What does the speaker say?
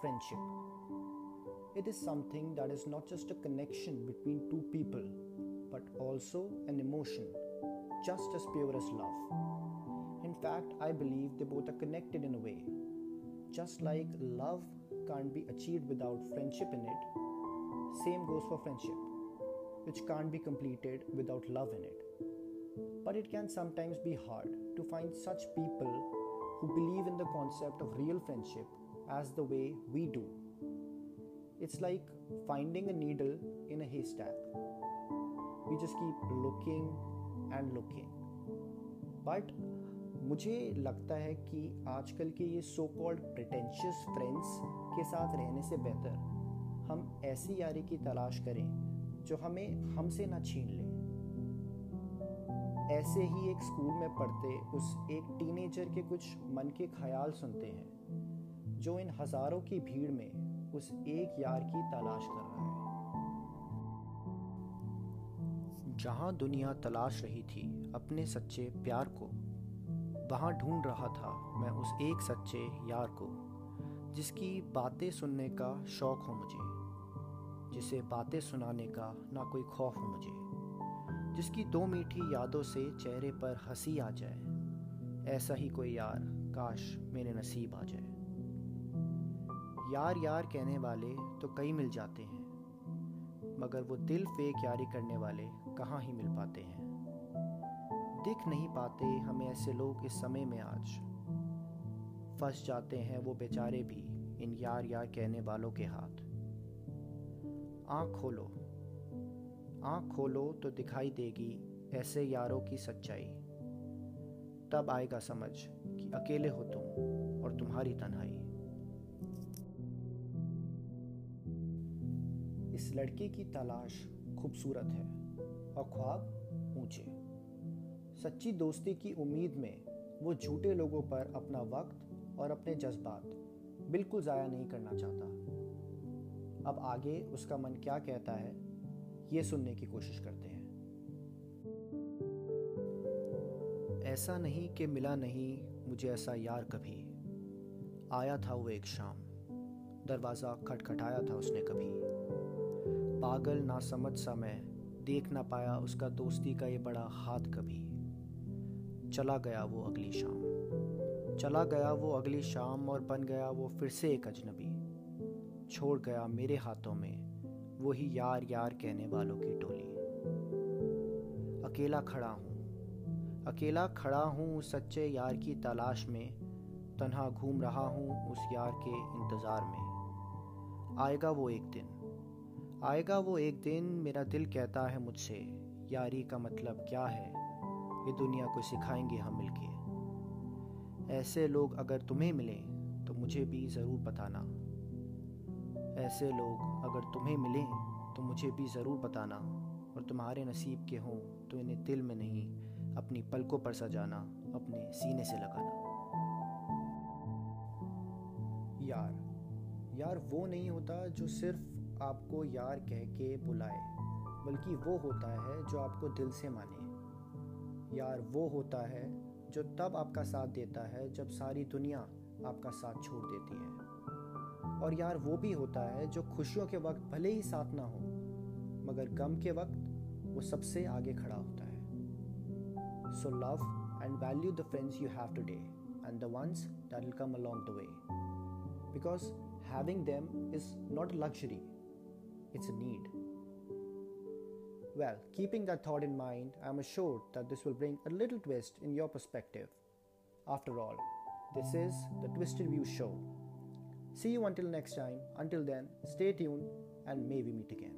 friendship. It is something that is not just a connection between two people, but also an emotion, just as pure as love. In fact, I believe they both are connected in a way. Just like love can't be achieved without friendship in it, same goes for friendship, which can't be completed without love in it. But it can sometimes be hard to find such people who believe in the concept of real friendship as the way we do. It's like finding a needle in a haystack. We just keep looking and looking. But मुझे लगता है कि आजकल के ये so called pretentious friends के साथ रहने से बेहतर हम ऐसी यारी की तलाश करें जो हमें हमसे ना छीन ले ऐसे ही एक स्कूल में पढ़ते उस एक टीनेजर के कुछ मन के ख्याल सुनते हैं जो इन हज़ारों की भीड़ में उस एक यार की तलाश कर रहा है। जहाँ दुनिया तलाश रही थी अपने सच्चे प्यार को, वहाँ ढूंढ रहा था मैं उस एक सच्चे यार को, जिसकी बातें सुनने का शौक हो मुझे, जिसे बातें सुनाने का ना कोई खौफ हो मुझे, जिसकी दो मीठी यादों से चेहरे पर हँसी आ जाए, ऐसा ही कोई यार, काश मेरे नसीब आ जाए। यार यार कहने वाले तो कई मिल जाते हैं, मगर वो दिल फेक यारी करने वाले कहाँ ही मिल पाते हैं। दिख नहीं पाते हमें ऐसे लोग इस समय में आज। फंस जाते हैं वो बेचारे भी इन यार यार कहने वालों के हाथ। आँख खोलो। आँख खोलो तो दिखाई देगी ऐसे यारों की सच्चाई। तब आएगा समझ कि अकेले हो तुम और तुम्हारी तन्हाई। इस लड़के की तलाश खूबसूरत है और ख्वाब ऊँचे। सच्ची दोस्ती की उम्मीद में वो झूठे लोगों पर अपना वक्त और अपने जज्बात बिल्कुल ज़ाया नहीं करना चाहता। अब आगे उसका मन क्या कहता है, ये सुनने की कोशिश करते हैं। ऐसा नहीं कि मिला नहीं मुझे ऐसा यार कभी। आया था वो एक शाम। दरवाज़ा खटखटाया था उसने कभी। पागल ना समझ सा मैं, देख ना पाया उसका दोस्ती का ये बड़ा हाथ कभी। चला गया वो अगली शाम। चला गया वो अगली शाम और बन गया वो फिर से एक अजनबी। छोड़ गया मेरे हाथों में वही यार यार कहने वालों की टोली। अकेला खड़ा हूँ। अकेला खड़ा हूँ सच्चे यार की तलाश में। तन्हा घूम रहा हूँ उस यार के इंतज़ार में। आएगा वो एक दिन। आएगा वो एक दिन मेरा दिल कहता है मुझसे, यारी का मतलब क्या है? ये दुनिया को सिखाएँगे हम मिलके। ऐसे लोग अगर तुम्हें मिलें तो मुझे भी ज़रूर बताना। ऐसे लोग अगर तुम्हें मिलें तो मुझे भी ज़रूर बताना। और तुम्हारे नसीब के हों तो इन्हें दिल में नहीं, अपनी पलकों पर सजाना, अपने सीने से लगाना। यार यार वो नहीं होता जो सिर्फ़ आपको यार कह के बुलाए, बल्कि वो होता है जो आपको दिल से माने। यार वो होता है जो तब आपका साथ देता है जब सारी दुनिया आपका साथ छोड़ देती है। और यार वो भी होता है जो खुशियों के वक्त भले ही साथ ना हो, मगर गम के वक्त वो सबसे आगे खड़ा होता है। So love and value the friends you have today and the ones that will come along the way because having them is not luxury it's a need. Well, keeping that thought in mind, I am assured that this will bring a little twist in your perspective. After all, this is the Twisted View Show. See you until next time. Until then, stay tuned and may we meet again.